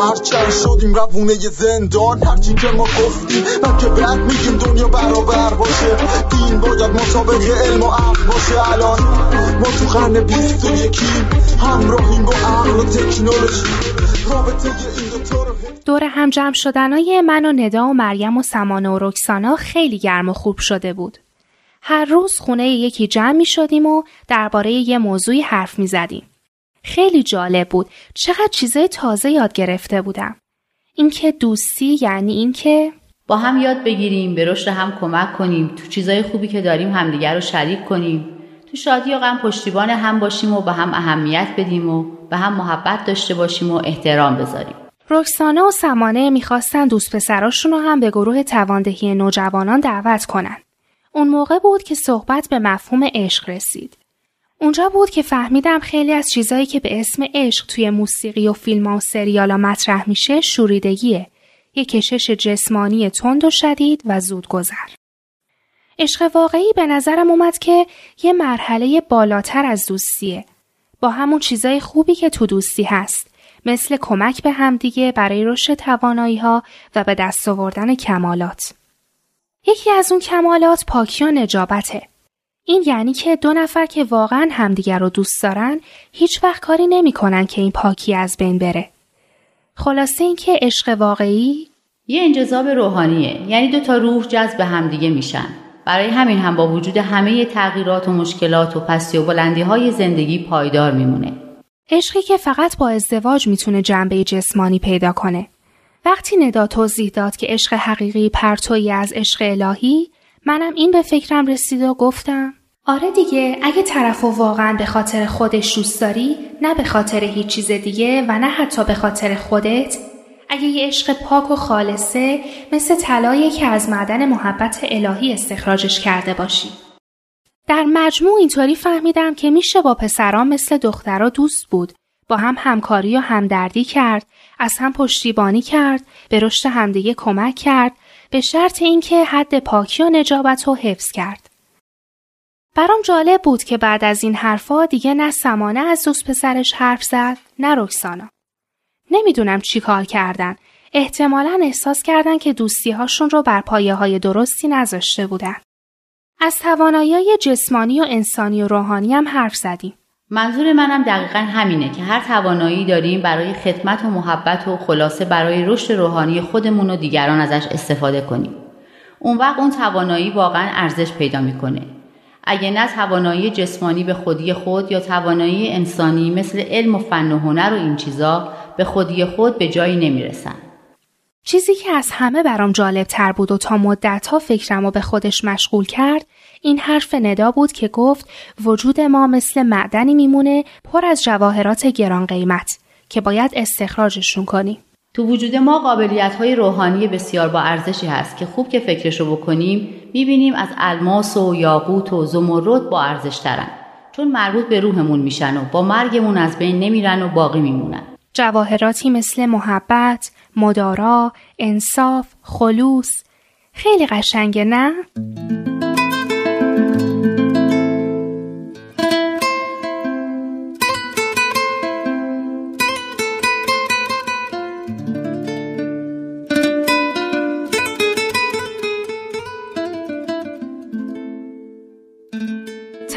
هرچند شدیم روونه زندان هرچی که ما گفتیم که بعد میگیم دنیا برابر باشه دین باید مسابقه علم و عقل باشه الان ما تو قرن بیست و یکیم همراهیم با عقل و تکنولوژی رابطه این دوتا دور هم جمع شدنای من و ندا و مریم و سمانه و رکسانا خیلی گرم و خوب شده بود. هر روز خونه یکی جمع می شدیم و درباره یه موضوعی حرف می زدیم. خیلی جالب بود. چقدر چیزای تازه یاد گرفته بودم. اینکه دوستی یعنی اینکه با هم یاد بگیریم، به رشد هم کمک کنیم، تو چیزای خوبی که داریم همدیگر رو شریک کنیم، تو شادی و غم پشتیبان هم باشیم و به هم اهمیت بدیم و به هم محبت داشته باشیم و احترام بذاریم. رکسانه و سمانه می‌خواستن دوست پسراشون رو هم به گروه تواندهی نوجوانان دعوت کنن. اون موقع بود که صحبت به مفهوم عشق رسید. اونجا بود که فهمیدم خیلی از چیزایی که به اسم عشق توی موسیقی و فیلم و سریالا مطرح میشه شوریدگیه. یه کشش جسمانی تند و شدید و زود گذر. عشق واقعی به نظرم اومد که یه مرحله بالاتر از دوستیه. با همون چیزای خوبی که تو دوستی هست. مثل کمک به همدیگه برای رشد توانایی ها و به دست آوردن کمالات. یکی از اون کمالات پاکی و نجابته. این یعنی که دو نفر که واقعا همدیگر رو دوست دارن هیچ وقت کاری نمی‌کنن که این پاکی از بین بره. خلاصه اینکه عشق واقعی یه انجذاب روحانیه یعنی دو تا روح جذب همدیگه میشن. برای همین هم با وجود همه تغییرات و مشکلات و پستی و بلندی های زندگی پایدار میمونه. عشقی که فقط با ازدواج می‌تونه جنبه جسمانی پیدا کنه. وقتی ندا توضیح داد که عشق حقیقی پرتویی از عشق الهی منم این به فکرم رسید و گفتم آره دیگه اگه طرف و واقعا به خاطر خودش دوست داری نه به خاطر هیچ چیز دیگه و نه حتی به خاطر خودت. اگه یه عشق پاک و خالصه مثل طلایی که از معدن محبت الهی استخراجش کرده باشی. در مجموع اینطوری فهمیدم که میشه با پسران مثل دخترها دوست بود. با هم همکاری و همدردی کرد از هم پشتیبانی کرد به رشد همدیگه کمک کرد به شرط اینکه حد پاکی و نجابت رو حفظ کرد. برام جالب بود که بعد از این حرفا دیگه نه سمانه از دوست پسرش حرف زد نه رکسانا. نمی‌دونم چی کار کردن. احتمالا احساس کردن که دوستی هاشون رو بر پایه های درستی نذاشته بودن. از توانایی جسمانی و انسانی و روحانی هم حرف زدیم. منظور منم دقیقا همینه که هر توانایی داریم برای خدمت و محبت و خلاصه برای رشد روحانی خودمون و دیگران ازش استفاده کنیم. اون وقت اون توانایی واقعا ارزش پیدا می‌کنه. اگه نه توانایی جسمانی به خودی خود یا توانایی انسانی مثل علم و فن و هنر و این چیزا به خودی خود به جایی نمی‌رسن. چیزی که از همه برام جالب تر بود و تا مدت ها فکرم و به خودش مشغول کرد این حرف ندا بود که گفت وجود ما مثل معدنی میمونه پر از جواهرات گران قیمت که باید استخراجشون کنیم. تو وجود ما قابلیت های روحانی بسیار با ارزشی هست که خوب که فکرشو بکنیم می‌بینیم از الماس و یاقوت و زمرد با ارزش ترن چون مربوط به روحمون میشن و با مرگمون از بین نمیرن و باقی میمونن. جواهراتی مثل محبت، مدارا، انصاف، خلوص خیلی قشنگه نه؟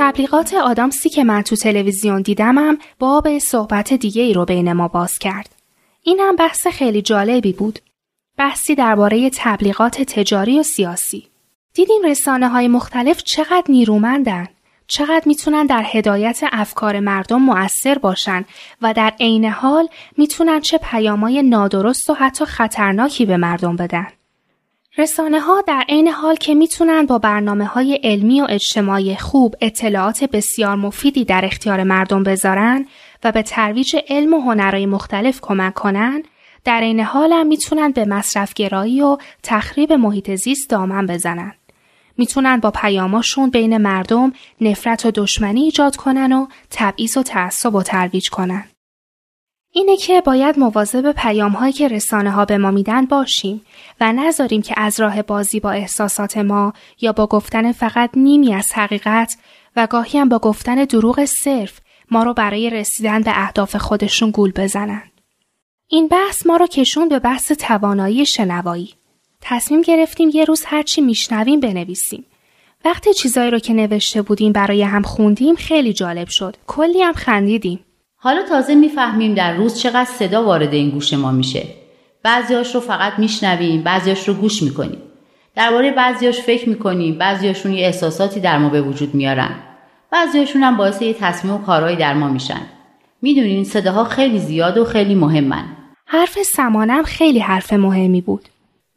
تبلیغات آدامسی که من تو تلویزیون دیدمم باب صحبت دیگه ای رو بین ما باز کرد. این هم بحث خیلی جالبی بود. بحثی درباره تبلیغات تجاری و سیاسی. دیدیم رسانه های مختلف چقدر نیرومندن. چقدر می‌تونن در هدایت افکار مردم مؤثر باشن و در عین حال می‌تونن چه پیامای نادرست و حتی خطرناکی به مردم بدن. رسانه ها در عین حال که می‌تونن با برنامه های علمی و اجتماعی خوب اطلاعات بسیار مفیدی در اختیار مردم بذارن و به ترویج علم و هنرهای مختلف کمک کنن در این حال هم می‌تونن به مصرفگرایی و تخریب محیط زیست دامن بزنن. می‌تونن با پیاماشون بین مردم نفرت و دشمنی ایجاد کنن و تبعیض و تعصب و ترویج کنن. اینه که باید مواظب پیام هایی که رسانه ها به ما میدن باشیم و نذاریم که از راه بازی با احساسات ما یا با گفتن فقط نیمی از حقیقت و گاهی هم با گفتن دروغ صرف ما رو برای رسیدن به اهداف خودشون گول بزنن. این بحث ما رو کشون به بحث توانایی شنوایی. تصمیم گرفتیم یه روز هرچی میشنویم بنویسیم. وقتی چیزایی رو که نوشته بودیم برای هم خوندیم خیلی جالب شد. کلی هم خندیدیم. حالا تازه می‌فهمیم در روز چقدر صدا وارد این گوش ما میشه. بعضیاش رو فقط میشنویم، بعضیاش رو گوش می‌کنیم. درباره بعضیاش فکر می‌کنیم، بعضیاشون یه احساساتی در ما به وجود میارن. بعضیاشون هم باعث یه تصمیم و کارهایی در ما میشن. می‌دونین صداها خیلی زیاد و خیلی مهمن. حرف سمانم خیلی حرف مهمی بود.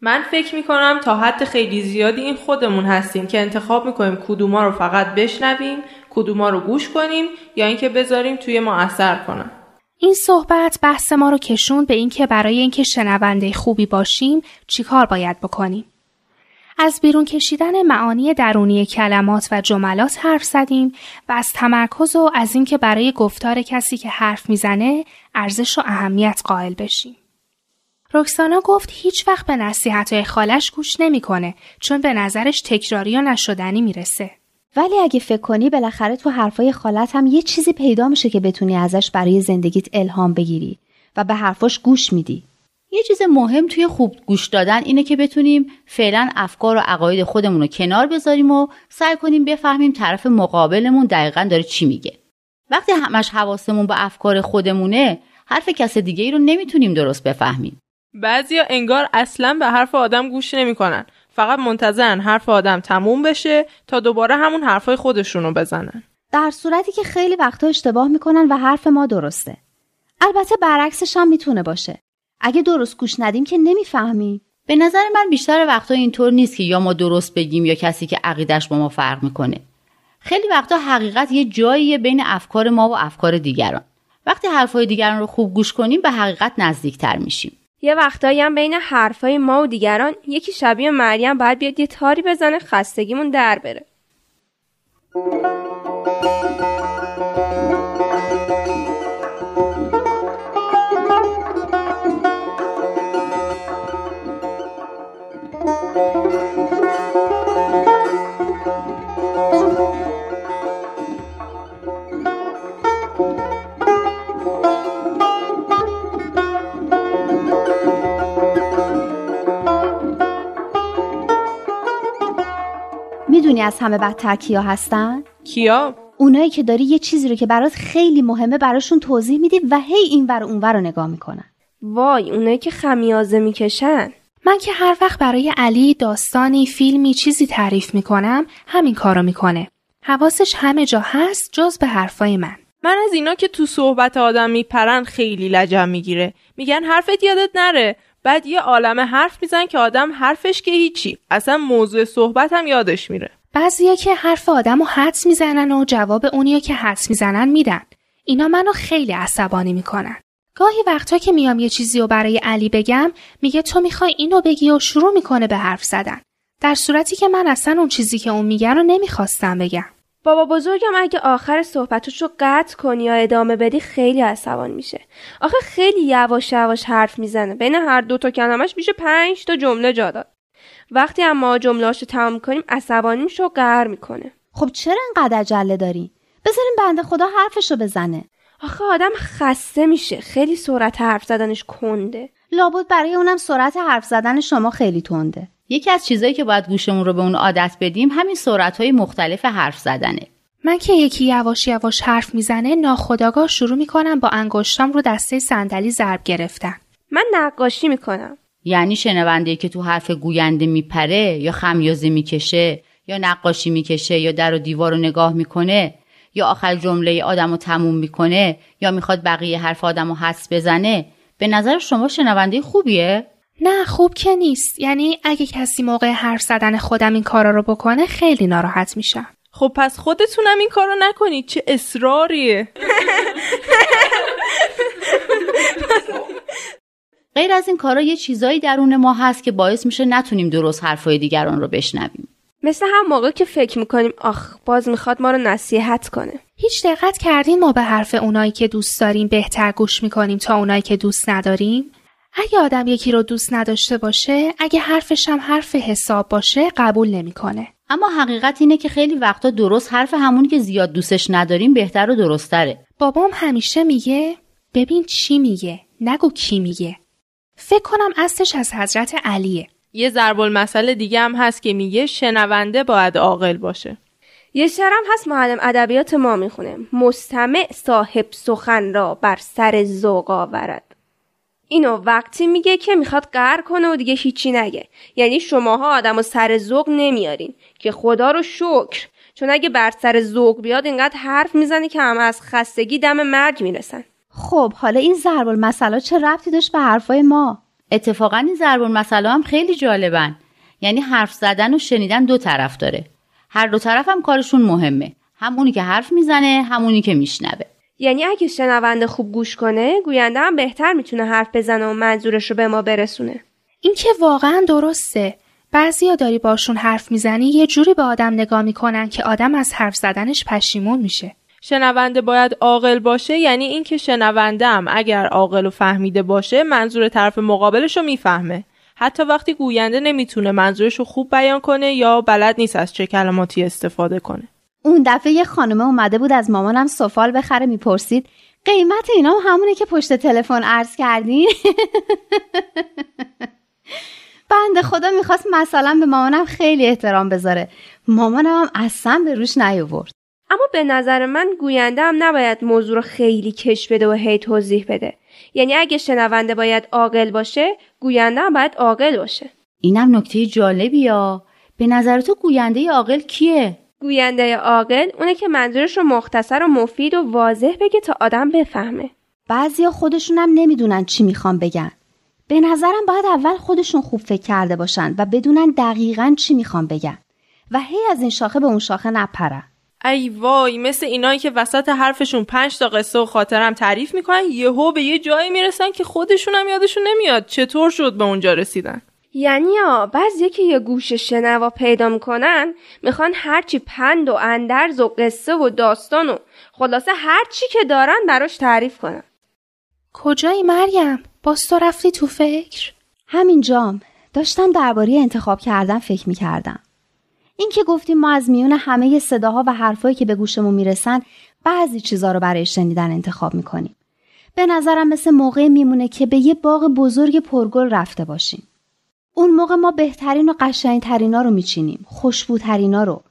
من فکر می‌کنم تا حد خیلی زیادی این خودمون هستیم که انتخاب می‌کنیم کدوما رو فقط بشنویم کدوما رو گوش کنیم یا اینکه بذاریم توی ما اثر کنن این صحبت بحث ما رو کشوند به اینکه برای اینکه شنونده خوبی باشیم چیکار باید بکنیم. از بیرون کشیدن معانی درونی کلمات و جملات حرف زدیم و از تمرکز و از اینکه برای گفتار کسی که حرف می‌زنه ارزش و اهمیت قائل بشیم. رکسانا گفت هیچ وقت به نصیحت خالش گوش نمی‌کنه چون به نظرش تکراری و نشدنی می‌رسه. ولی اگه فکر کنی بالاخره تو حرفای خالت هم یه چیزی پیدا میشه که بتونی ازش برای زندگیت الهام بگیری و به حرفاش گوش میدی. یه چیز مهم توی خوب گوش دادن اینه که بتونیم فعلا افکار و عقاید خودمون رو کنار بذاریم و سعی کنیم بفهمیم طرف مقابلمون دقیقا داره چی میگه. وقتی همش حواسمون به افکار خودمونه حرف کس دیگه ای رو نمی‌تونیم درست بفهمیم. بعضیا انگار اصلا به حرف آدم گوش نمی‌کنن فقط منتظرن حرف آدم تموم بشه تا دوباره همون حرفای خودشون رو بزنن. در صورتی که خیلی وقتا اشتباه می‌کنن و حرف ما درسته. البته برعکسش هم می‌تونه باشه. اگه درست گوش ندیم که نمی‌فهمیم. به نظر من بیشتر وقتا اینطور نیست که یا ما درست بگیم یا کسی که عقیدش با ما فرق می‌کنه. خیلی وقتا حقیقت یه جاییه بین افکار ما و افکار دیگران. وقتی حرفهای دیگران رو خوب گوش کنیم به حقیقت نزدیکتر میشیم. یه وقتایی هم بین حرفای ما و دیگران یکی شبیه مریم باید بیاد یه تاری بزنه خستگیمون در بره. می‌دونی از همه بدتر کیا هستن؟ کیا؟ اونایی که داری یه چیزی رو که برات خیلی مهمه براشون توضیح میدی و هی این ور اونور رو نگاه می‌کنن. وای اونایی که خمیازه می‌کشن. من که هر وقت برای علی داستانی فیلمی چیزی تعریف می‌کنم همین کارو می‌کنه. حواسش همه جا هست جز به حرفای من. من از اینا که تو صحبت آدم میپرن خیلی لجم می‌گیره. میگن حرفت یادت نره. بعد یه عالم حرف میزن که آدم حرفش که هیچی. اصلا موضوع صحبت هم یادش میره. بعضیا که حرف آدم رو حدس می‌زنن و جواب اونیو که حدس می‌زنن میدن. اینا منو خیلی عصبانی می‌کنن. گاهی وقتا که میام یه چیزی رو برای علی بگم میگه تو می‌خوای اینو بگی و شروع می‌کنه به حرف زدن. در صورتی که من اصلا اون چیزی که اون میگه رو نمی‌خواستم بگم. بابا بزرگم اگه آخر صحبتش رو قطع کنی یا ادامه بدی خیلی عصبان میشه. آخه خیلی یواش یواش حرف می‌زنه. بین هر دو تا کلمش میشه پنج تا جمله جا داد. وقتی اما جملهاشو تمام کنیم عصبانی میشه و قهر می‌کنه. خب چرا اینقدر عجله داری؟ بذاریم بنده خدا حرفشو بزنه. آخه آدم خسته میشه. خیلی سرعت حرف زدنش کنده. لابد برای اونم سرعت حرف زدن شما خیلی تنده. یکی از چیزایی که باید گوشمون رو به اون عادت بدیم همین سرعت مختلف حرف زدنه. من که یکی یواش یواش حرف می‌زنه ناخداگاه شروع می‌کنم با انگشتام رو دسته صندلی ضرب گرفتن. من نقاشی می‌کنم. یعنی شنونده که تو حرف گوینده میپره یا خمیازه می‌کشه یا نقاشی می‌کشه یا در و دیوار رو نگاه می‌کنه یا آخر جمله آدم رو تموم می‌کنه یا می‌خواد بقیه حرف آدم رو حس بزنه به نظر شما شنونده خوبیه؟ نه خوب که نیست. یعنی اگه کسی موقع حرف زدن خودم این کارا رو بکنه خیلی ناراحت میشم. خب پس خودتونم این کارو نکنید. چه اصراریه. غیر از این کارا یه چیزایی درون ما هست که باعث میشه نتونیم درست حرفای دیگران رو بشنویم مثل هم موقع که فکر می‌کنیم آخ باز می‌خواد ما رو نصیحت کنه هیچ دقت کردین ما به حرف اونایی که دوست داریم بهتر گوش می‌کنیم تا اونایی که دوست نداریم؟ اگه آدم یکی رو دوست نداشته باشه اگه حرفش هم حرف حساب باشه قبول نمی‌کنه. اما حقیقت اینه که خیلی وقتا درست حرف همونی که زیاد دوستش نداریم بهتر و درستره بابام همیشه میگه ببین چی میگه نگو کی میگه فکر کنم اصلش از حضرت علیه یه ضرب المثل دیگه هم هست که میگه شنونده باید عاقل باشه. یه شعرم هست معلم ادبیات ما می‌خونه. مستمع صاحب سخن را بر سر ذوق آورد. اینو وقتی میگه که می‌خواد قهر کنه و دیگه هیچی نگه. یعنی شماها آدم و سر ذوق نمیارین. که خدا رو شکر. چون اگه بر سر ذوق بیاد اینقدر حرف می‌زنه که همه از خستگی دم مرگ می‌رسن. خب حالا این ضرب المثلا چه ربطی داشت به حرفای ما؟ اتفاقا این ضرب المثلا هم خیلی جالبن. یعنی حرف زدن و شنیدن دو طرف داره. هر دو طرف هم کارشون مهمه. همونی که حرف می‌زنه همونی که میشنوه. یعنی اگه شنونده خوب گوش کنه گوینده هم بهتر می‌تونه حرف بزنه و منظورش رو به ما برسونه. این که واقعا درسته. بعضیا داری باشون حرف می‌زنی یه جوری به آدم نگاه می‌کنن که آدم از حرف زدنش پشیمون میشه. شنونده باید عاقل باشه یعنی اینکه شنونده هم اگر عاقل و فهمیده باشه منظور طرف مقابلش رو می‌فهمه. حتی وقتی گوینده نمی‌تونه منظورش رو خوب بیان کنه یا بلد نیست از چه کلماتی استفاده کنه. اون دفعه یه خانمه اومده بود از مامانم سفال بخره می‌پرسید قیمت اینا همونه که پشت تلفن عرض کردین؟ بنده خدا می‌خواست مثلا به مامانم خیلی احترام بذاره. مامانم هم اصلا به روش نیاورد. اما به نظر من گوینده هم نباید موضوع رو خیلی کش بده و هی توضیح بده. یعنی اگه شنونده باید عاقل باشه گوینده هم باید عاقل باشه. اینم نکته جالبی یا؟ به نظر تو گوینده عاقل کیه؟ گوینده عاقل اونه که منظورش رو مختصر و مفید و واضح بگه تا آدم بفهمه. بعضیا خودشونم نمی‌دونن چی می‌خوان بگن. به نظرم باید اول خودشون خوب فکر کرده باشن و بدونن دقیقا چی می‌خوان بگن. و هی از این شاخه به اون شاخه نپرن. ای وای مثل اینایی که وسط حرفشون پنج تا قصه و خاطرم تعریف می‌کنن یهو به یه جایی می‌رسن که خودشون هم یادشون نمیاد چطور شد به اونجا رسیدن یعنی ها بعضی که یه گوش شنوا پیدا می‌کنن می‌خوان هرچی پند و اندرز و قصه و داستان و خلاصه هرچی که دارن براش تعریف کنن کجایی مریم؟ باز تو رفتی تو فکر؟ همینجام داشتم درباره انتخاب کردن فکر می‌کردم این که گفتیم ما از میون همه صداها و حرفایی که به گوشمون می‌رسن بعضی چیزا رو برای شنیدن انتخاب می‌کنیم. به نظرم مثل موقع میمونه که به یه باغ بزرگ پرگل رفته باشیم. اون موقع ما بهترین و قشنگترینا رو میچینیم خوشبوترینا رو.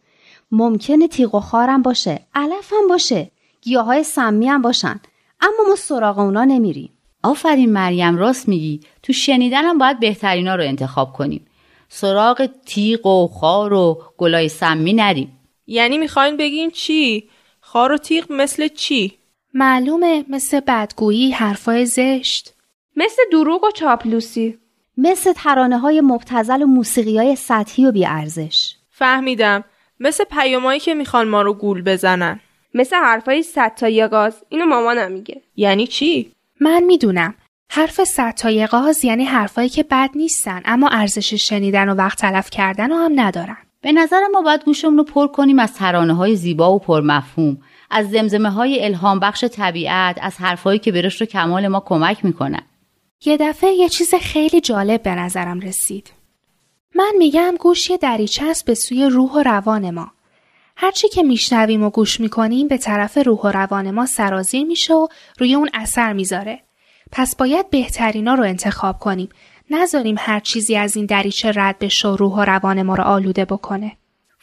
ممکنه تیغ و خارم باشه علف هم باشه گیاهای سمی هم باشن اما ما سراغ اونا نمیریم. آفرین مریم راست میگی. تو شنیدنم باید بهترینا رو انتخاب کنیم. سراغ تیغ و خار و گلای سمی نریم یعنی می‌خواین بگین چی؟ خار و تیغ مثل چی؟ معلومه مثل بدگویی حرفای زشت. مثل دروغ و چاپلوسی. مثل ترانه های مبتزل و موسیقی های سطحی و بیارزش. فهمیدم. مثل پیامایی که می‌خوان ما رو گول بزنن. مثل حرفای صد تا گاز. اینو مامانم میگه. یعنی چی؟ من می‌دونم. حرف تا غاز یعنی حرفایی که بد نیستن اما ارزش شنیدن و وقت تلف کردن رو هم ندارن. به نظر ما باید گوشمون رو پر کنیم از ترانه های زیبا و پرمفهوم از زمزمه های الهام بخش طبیعت از حرفهایی که به رشد و کمال ما کمک می‌کنن یه دفعه یه چیز خیلی جالب به نظرم رسید. من میگم گوش یه دریچه است به سوی روح و روان ما. هرچی که میشنویم و گوش می‌کنیم به طرف روح و روان ما سرازیر میشه و روی اون اثر می‌ذاره. پس باید بهترینا رو انتخاب کنیم. نذاریم هر چیزی از این دریچه رد بشه و روح و روان ما رو آلوده بکنه.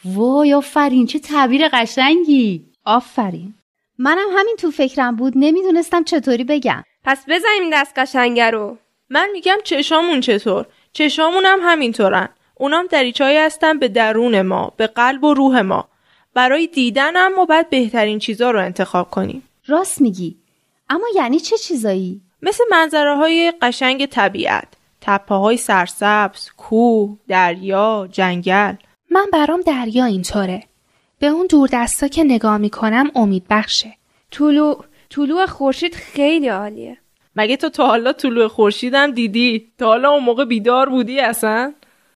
وای آفرین چه تعبیر قشنگی. آفرین. منم همین تو فکرم بود نمی‌دونستم چطوری بگم. پس بزنیم دست قشنگه رو. من میگم چشامون چطور؟ چشامون هم همینطورن. اونام دریچه‌ای هستن به درون ما به قلب و روح ما. برای دیدن هم ما باید بهترین چیزا رو انتخاب کنیم. راست میگی. اما یعنی چه چیزایی؟ مثل منظره های قشنگ طبیعت. تپه های سرسبز کوه دریا جنگل. من برام دریا اینطوره. به اون دور دستا که نگاه می‌کنم امید بخشه. طلوع طلوع خورشید خیلی عالیه. مگه تو تا حالا طلوع خورشیدم دیدی؟ تا حالا اون موقع بیدار بودی اصلا؟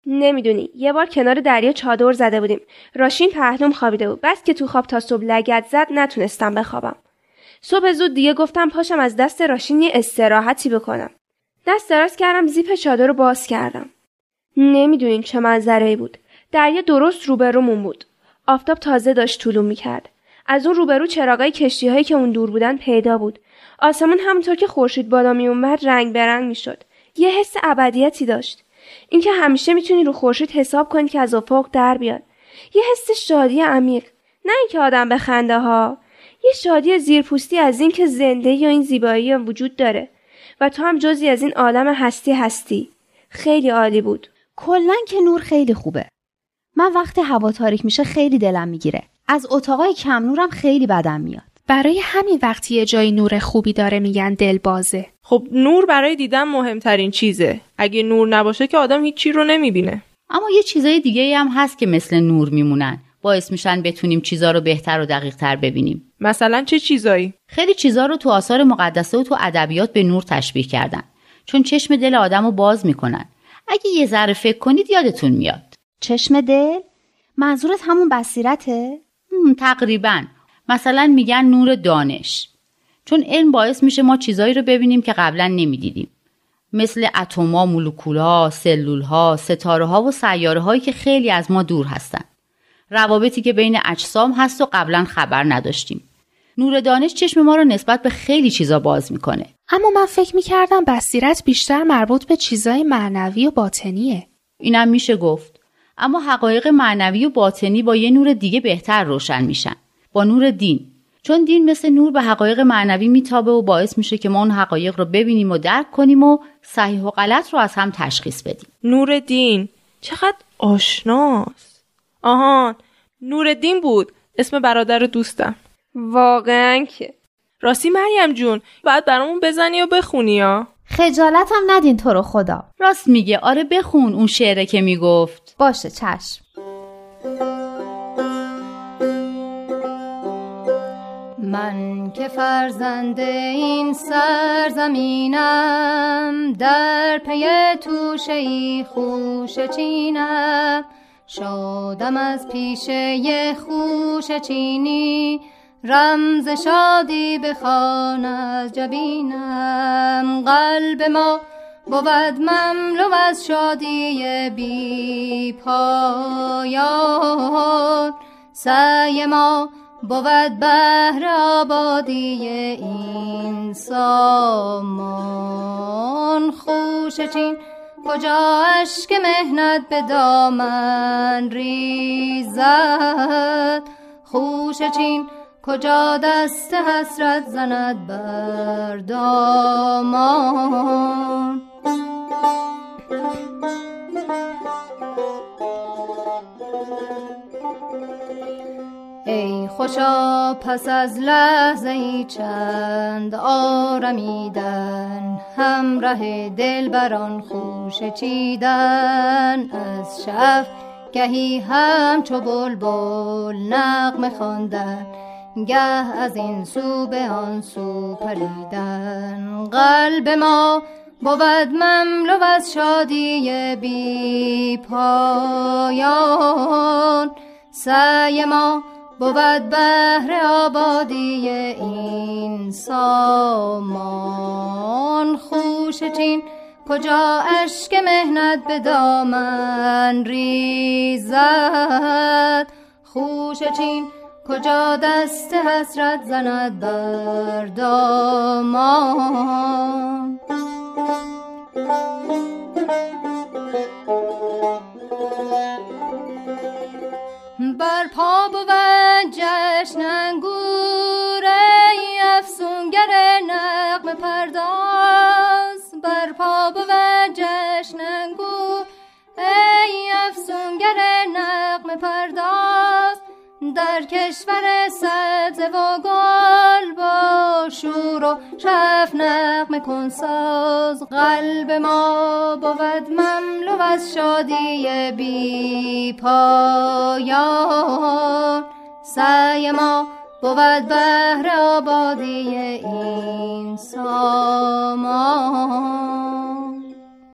نمی‌دونی. یه بار کنار دریا چادر زده بودیم. راشین پهلوم خوابیده بود. بس که تو خواب تا صبح لگت زد نتونستم بخوابم. صبح زود دیگه گفتم پاشم از دست راشین یه استراحتی بکنم. دست دراز کردم زیپ چادر رو باز کردم. نمی‌دونین چه منظره بود. دریا درست روبرومون بود. آفتاب تازه داشت طولو می‌کرد. از اون روبرو چراغای کشتی هایی که اون دور بودن پیدا بود. آسمون همونطور که خورشید بالا میومد رنگ برنگ می‌شد. یه حس ابدیتی داشت. اینکه همیشه می‌تونی رو خورشید حساب کنی که از افق در بیاد. یه حس شادی عمیق. نه اینکه آدم به خنده ها یه شادی زیرپوستی از اینکه زنده یا این زیبایی وجود داره و تو هم جزی از این عالم هستی هستی. خیلی عالی بود. کلا که نور خیلی خوبه. من وقتی هوا تاریک میشه خیلی دلم می‌گیره. از اتاقای کم نورم خیلی بدم میاد. برای همین وقتی یه جای نور خوبی داره میگن دل بازه خب نور برای دیدن مهمترین چیزه. اگه نور نباشه که آدم هیچی رو نمی‌بینه. اما یه چیزای دیگه هم هست که مثل نور میمونن. باعث میشن بتونیم چیزا رو بهتر و دقیق تر ببینیم. مثلا چه چیزایی؟ خیلی چیزا رو تو آثار مقدسه و تو ادبیات به نور تشبیه کردن. چون چشم دل آدم رو باز می‌کنن. اگه یه ذره فکر کنید یادتون میاد. چشم دل؟ منظورت همون بصیرته؟ تقریبا. مثلا میگن نور دانش. چون علم باعث میشه ما چیزایی رو ببینیم که قبلا نمی‌دیدیم. مثل اتما، مولکولها، سلولها، ستاره ها و سیاره هایی که خیلی از ما دور هستن. روابطی که بین اجسام هست و قبلا خبر نداشتیم. نور دانش چشم ما رو نسبت به خیلی چیزا باز می‌کنه. اما من فکر می‌کردم بصیرت بیشتر مربوط به چیزای معنوی و باطنیه. اینم میشه گفت. اما حقایق معنوی و باطنی با یه نور دیگه بهتر روشن میشن. با نور دین. چون دین مثل نور به حقایق معنوی میتابه و باعث میشه که ما اون حقایق رو ببینیم و درک کنیم و صحیح و غلط رو از هم تشخیص بدیم. نور دین چقدر آشناست. آهان نور دین بود اسم برادر دوستم. واقعا که. راستی مریم جون باید برامون بزنی و بخونی ها. خجالت هم ندین تو رو خدا. راست میگه. آره بخون اون شعره که می‌گفت. باشه چشم. من که فرزند این سرزمینم در پی توشه ای خوش چینم. شادم از پیشه خوش چینی رمز شادی بخوان از جبینم. قلب ما بود مملو از شادی بی پایان. سعی ما بود بهر آبادی این سامان خوش چین کجا اشک مهنت به دامن ریزد؟ خوش چین کجا دست حسرت زند بر دامان؟ ای خوشا پس از لحظه ای چند آرمیدن همراه دل بران خوش چیدن. از شف گهی همچو بلبل نغمه خواندن. گه از این سو به آن سو پریدن. قلب ما بود مملو از شادی بی پایان. سعی ما بود بهر آبادی این سامان. خوش چین کجا اشک مهنت به دامن ریزد؟ خوش چین کجا دست حسرت زند بر دامان؟ بر پا بود جشن در کشور سبز و گل با شور و شف نغمه کن ساز. قلب ما بود مملو از شادی بی پایان. سعی ما بود بهر آبادی این سامان